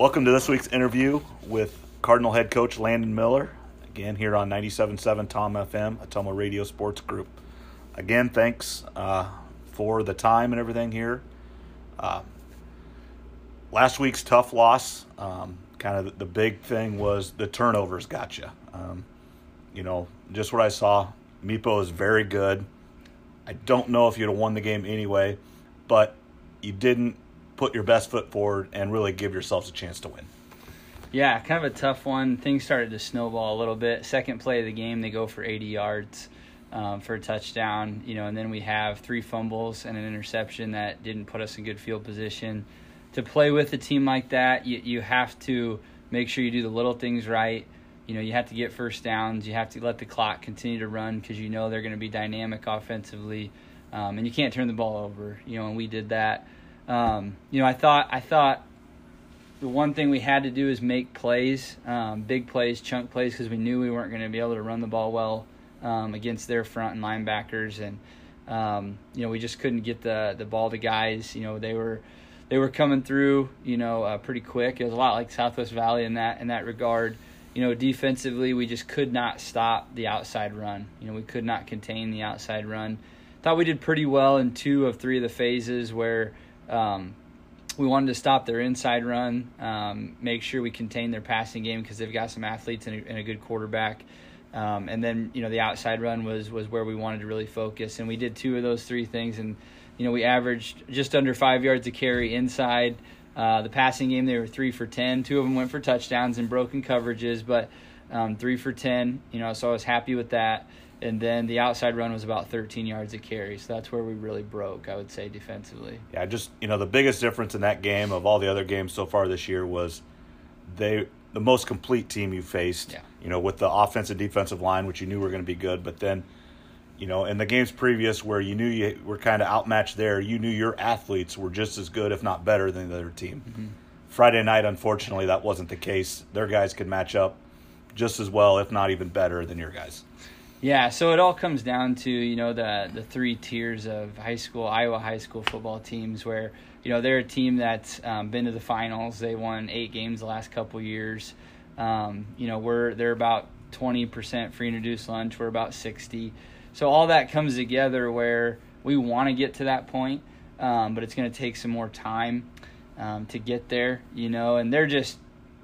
Welcome to this week's interview with Cardinal head coach Landon Miller, again here on 97.7 Tom FM, Ottumwa Radio Sports Group. Again, thanks uh, for the time and everything here. Uh, last week's tough loss, um, kind of the big thing was the turnovers got you. Um, you know, just what I saw, Meepo is very good. I don't know if you'd have won the game anyway, but you didn't put your best foot forward and really give yourselves a chance to win. Yeah, kind of a tough one. Things started to snowball a little bit. Second play of the game, they go for 80 yards um, for a touchdown, you know, and then we have three fumbles and an interception that didn't put us in good field position. To play with a team like that, you, you have to make sure you do the little things right. You know, you have to get first downs. You have to let the clock continue to run because you know they're going to be dynamic offensively, um, and you can't turn the ball over. You know, and we did that. Um, you know, I thought I thought the one thing we had to do is make plays, um, big plays, chunk plays, because we knew we weren't going to be able to run the ball well um, against their front and linebackers, and um, you know we just couldn't get the the ball to guys. You know they were they were coming through, you know, uh, pretty quick. It was a lot like Southwest Valley in that in that regard. You know, defensively, we just could not stop the outside run. You know, we could not contain the outside run. Thought we did pretty well in two of three of the phases where um, we wanted to stop their inside run, um, make sure we contain their passing game because they've got some athletes and a, and a good quarterback. Um, and then you know the outside run was was where we wanted to really focus, and we did two of those three things. And you know we averaged just under five yards a carry inside. Uh, the passing game they were three for ten. Two of them went for touchdowns and broken coverages, but um, three for ten. You know, so I was happy with that and then the outside run was about 13 yards of carry. So that's where we really broke, I would say, defensively. Yeah, just you know the biggest difference in that game of all the other games so far this year was they the most complete team you faced. Yeah. You know, with the offensive defensive line, which you knew were going to be good, but then. You know, in the games previous where you knew you were kind of outmatched there, you knew your athletes were just as good, if not better, than the other team. Mm-hmm. Friday night, unfortunately, that wasn't the case. Their guys could match up just as well, if not even better, than your guys. Yeah, so it all comes down to you know the the three tiers of high school Iowa high school football teams where you know they're a team that's um, been to the finals. They won eight games the last couple years. Um, you know we're they're about twenty percent free and reduced lunch. We're about sixty. So all that comes together where we want to get to that point, um, but it's going to take some more time um, to get there. You know, and they're just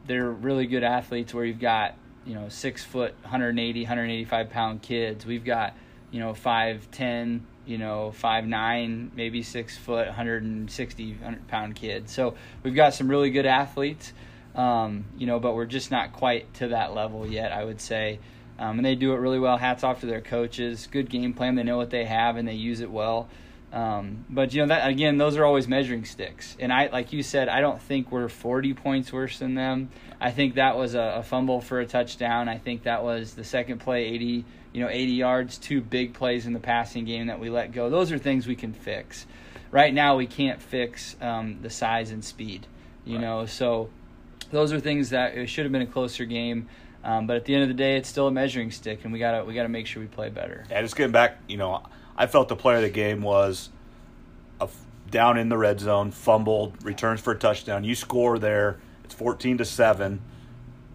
they're really good athletes where you've got you know six foot 180 185 pound kids. We've got you know five ten you know five nine maybe six foot 160 pound kids. So we've got some really good athletes um, you know but we're just not quite to that level yet i would say. Um, and they do it really well. Hats off to their coaches. Good game plan. They know what they have and they use it well um, but you know that again, those are always measuring sticks. And I, like you said, I don't think we're 40 points worse than them. I think that was a, a, fumble for a touchdown. I think that was the second play, 80, you know, 80 yards, two big plays in the passing game that we let go. Those are things we can fix. Right now, we can't fix um, the size and speed. You right. know, so those are things that it should have been a closer game. Um, but at the end of the day, it's still a measuring stick, and we gotta we gotta make sure we play better. Yeah, just getting back, you know I felt the player of the game was a, down in the red zone, fumbled, returns for a touchdown. You score there, it's 14 to 7.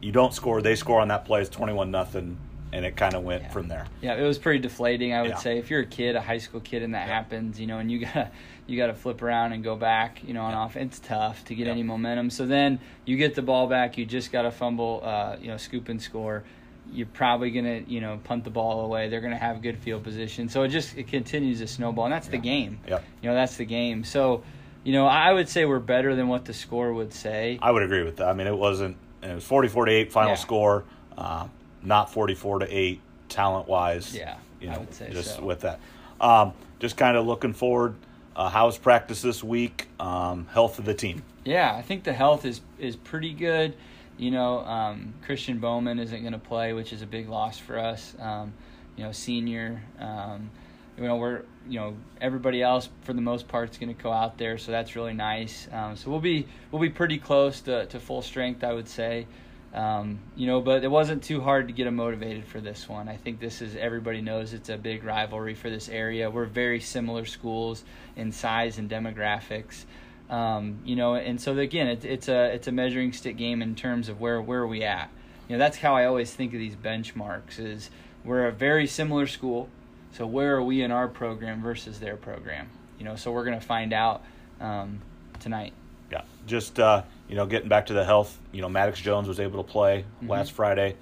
You don't score, they score on that play, it's 21 nothing and it kind of went yeah. from there. Yeah, it was pretty deflating, I would yeah. say. If you're a kid, a high school kid, and that yeah. happens, you know, and you gotta you got to flip around and go back, you know, on off. It's tough to get any momentum. So then you get the ball back, you just got to fumble, uh, you know, scoop and score you're probably gonna you know punt the ball away. They're gonna have good field position, so it just it continues to snowball, and that's yeah. the game. Yeah. You know that's the game. So, you know, I would say we're better than what the score would say. I would agree with that. I mean, it wasn't. It was 44 to eight final yeah. score, uh, not 44 to eight talent wise. Yeah, you know, I would say just so. with that. Um, just kind of looking forward. Uh, how's practice this week? Um, health of the team. Yeah, I think the health is is pretty good you know, um, Christian Bowman isn't going to play, which is a big loss for us. Um, you know, senior. Um, you know, we're you know everybody else for the most part is going to go out there, so that's really nice. Um, so we'll be we'll be pretty close to, to full strength, I would say. Um, you know, but it wasn't too hard to get them motivated for this one. I think this is everybody knows it's a big rivalry for this area. We're very similar schools in size and demographics. Um, you know, and so again, it, it's a it's a measuring stick game in terms of where where are we at. You know, that's how I always think of these benchmarks. Is we're a very similar school, so where are we in our program versus their program? You know, so we're going to find out um, tonight. Yeah, just uh, you know, getting back to the health. You know, Maddox Jones was able to play Mhm. last Friday.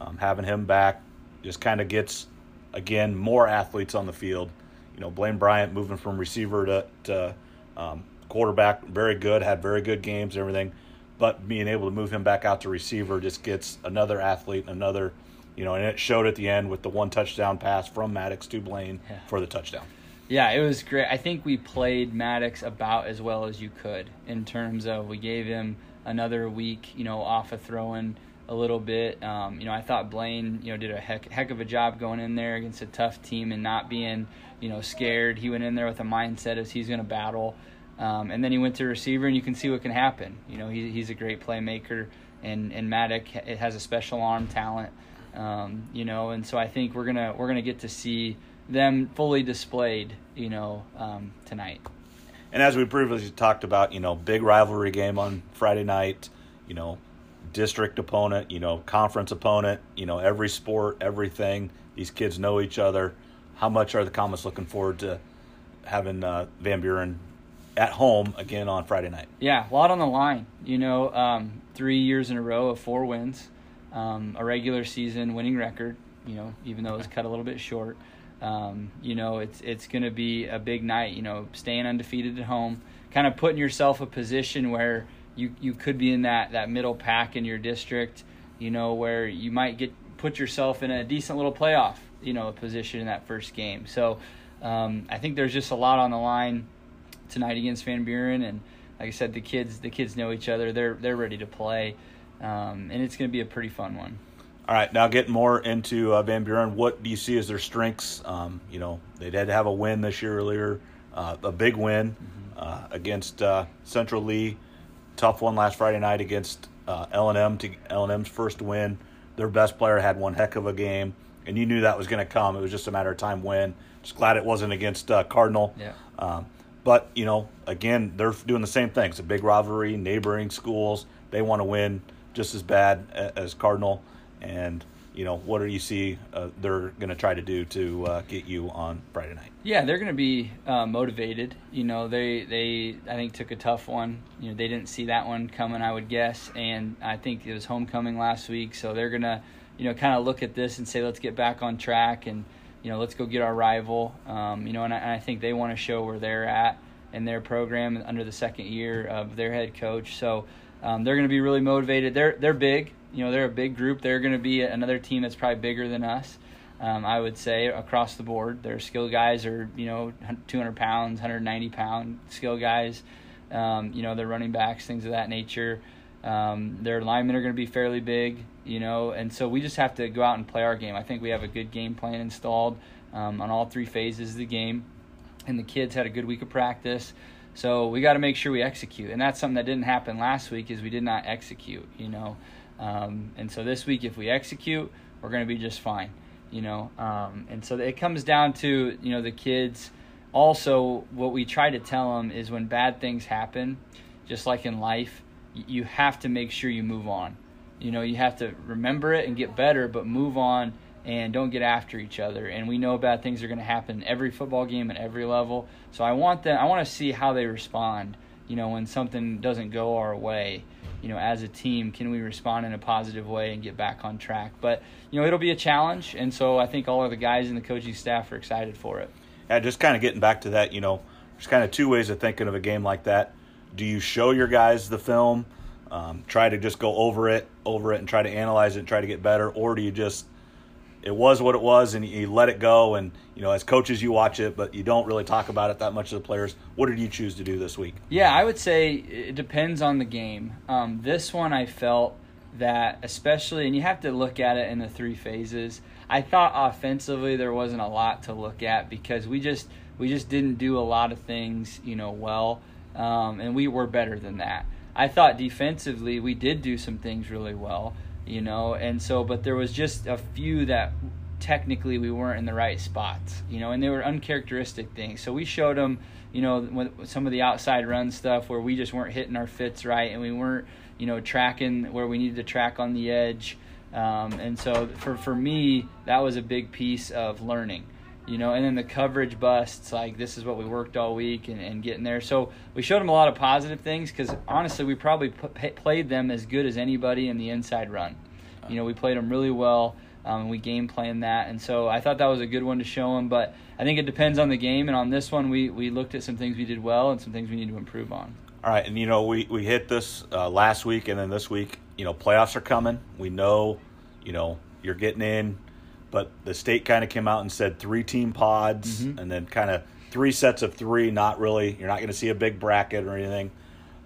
Um, having him back just kind of gets again more athletes on the field. You know, Blaine Bryant moving from receiver to, to um, quarterback, very good, had very good games and everything. But being able to move him back out to receiver just gets another athlete, another, you know, and it showed at the end with the one touchdown pass from Maddox to Blaine Yeah. for the touchdown. Yeah, it was great. I think we played Maddox about as well as you could in terms of we gave him another week, you know, off of throwing a little bit. Um, you know, I thought Blaine, you know, did a heck, heck of a job going in there against a tough team and not being, you know, scared. He went in there with a mindset as he's going to battle. Um, and then he went to receiver, and you can see what can happen. You know, he, he's a great playmaker, and and Maddox it has a special arm talent. Um, you know, and so I think we're gonna we're gonna get to see them fully displayed. You know, um, tonight. And as we previously talked about, you know, big rivalry game on Friday night, you know, district opponent, you know, conference opponent, you know, every sport, everything. These kids know each other. How much are the Comets looking forward to having uh, Van Buren at home again on Friday night? Yeah, a lot on the line. You know, um, three years in a row of four wins, um, a regular season winning record. You know, even though it was cut a little bit short. Um, you know, it's it's going to be a big night. You know, staying undefeated at home, kind of putting yourself a position where you you could be in that that middle pack in your district. You know, where you might get put yourself in a decent little playoff. You know, position in that first game. So, um, I think there's just a lot on the line tonight against Van Buren, and like I said, the kids the kids know each other. They're they're ready to play, um, and it's going to be a pretty fun one. All right, now getting more into uh, Van Buren, what do you see as their strengths? Um, you know, they did have a win this year earlier, uh, a big win uh, against uh, Central Lee. Tough one last Friday night against uh, L&M to L&M's first win. Their best player had one heck of a game, and you knew that was going to come. It was just a matter of time when. Just glad it wasn't against uh, Cardinal. Yeah. Um, but you know, again, they're doing the same thing. It's a big rivalry, neighboring schools. They want to win just as bad as Cardinal. And you know, what do you see uh, they're going to try to do to uh, get you on Friday night? Yeah, they're going to be uh, motivated. You know, they they I think took a tough one. You know, they didn't see that one coming, I would guess, and I think it was homecoming last week, so they're going to, you know, kind of look at this and say, let's get back on track and you know, let's go get our rival. Um, you know, and I, and I think they want to show where they're at in their program under the second year of their head coach. So um, they're going to be really motivated. They're they're big. You know, they're a big group. They're going to be another team that's probably bigger than us. Um, I would say across the board, their skill guys are you know 200 pounds, 190 pound skill guys. Um, you know, their running backs, things of that nature. Um, their linemen are going to be fairly big, you know, and so we just have to go out and play our game. I think we have a good game plan installed um, on all three phases of the game, and the kids had a good week of practice. So we got to make sure we execute, and that's something that didn't happen last week. Is we did not execute, you know, um, and so this week if we execute, we're going to be just fine, you know. Um, and so it comes down to you know the kids. Also, what we try to tell them is when bad things happen, just like in life, you have to make sure you move on. You know, you have to remember it and get better, but move on and don't get after each other. And we know bad things are going to happen in every football game at every level. So I want them. I want to see how they respond. You know, when something doesn't go our way. You know, as a team, can we respond in a positive way and get back on track? But you know, it'll be a challenge, and so I think all of the guys and the coaching staff are excited for it. Yeah, just kind of getting back to that, you know, there's kind of two ways of thinking of a game like that. Do you show your guys the film, um, try to just go over it, over it, and try to analyze it and try to get better, or do you just it was what it was and you let it go and you know as coaches you watch it but you don't really talk about it that much to the players what did you choose to do this week Yeah, I would say it depends on the game. Um, this one, I felt that especially, and you have to look at it in the three phases. I thought offensively there wasn't a lot to look at because we just we just didn't do a lot of things, you know, well, um, and we were better than that. I thought defensively we did do some things really well, you know, and so but there was just a few that technically we weren't in the right spots, you know, and they were uncharacteristic things. So we showed them, you know, some of the outside run stuff where we just weren't hitting our fits right and we weren't, you know, tracking where we needed to track on the edge. Um, and so for, for me, that was a big piece of learning, you know, and then the coverage busts, like this is what we worked all week and, and getting there. So we showed them a lot of positive things because honestly, we probably put, played them as good as anybody in the inside run. You know, we played them really well. Um, we game planned that, and so I thought that was a good one to show them. But I think it depends on the game, and on this one, we we looked at some things we did well and some things we need to improve on. All right, and you know we we hit this uh, last week, and then this week, you know, playoffs are coming. We know, you know, you're getting in, but the state kind of came out and said three team pods, mm-hmm. and then kind of three sets of three. Not really, you're not going to see a big bracket or anything.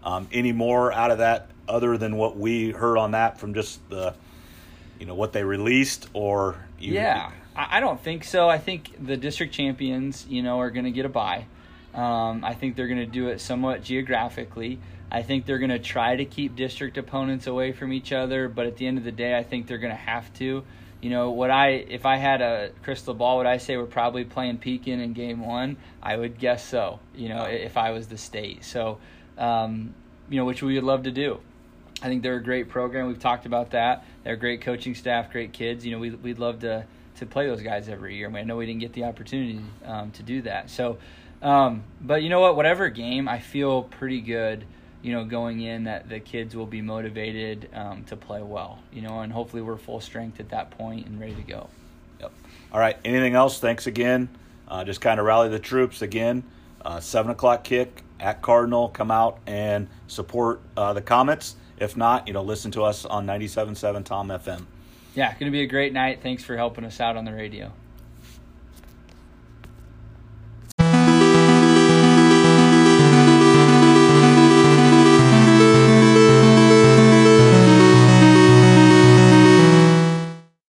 Um, any more out of that other than what we heard on that from just the you know what they released or you, yeah I don't think so. I think the district champions, you know, are going to get a bye. Um, I think they're going to do it somewhat geographically. I think they're going to try to keep district opponents away from each other, but at the end of the day, I think they're going to have to. You know, what I if I had a crystal ball, would I say we're probably playing Pekin in game one? I would guess so. You know, if I was the state, so um, you know, which we would love to do. I think they're a great program. We've talked about that. They're great coaching staff, great kids. You know, we, we'd love to to play those guys every year. I know we didn't get the opportunity um, to do that. So, um, but you know what? Whatever game, I feel pretty good. You know, going in that the kids will be motivated um, to play well. You know, and hopefully we're full strength at that point and ready to go. Yep. All right. Anything else? Thanks again. Uh, just kind of rally the troops again. Uh, Seven o'clock kick at Cardinal. Come out and support uh, the Comets. If not, you know, listen to us on 97.7 Tom FM. Yeah, going to be a great night. Thanks for helping us out on the radio.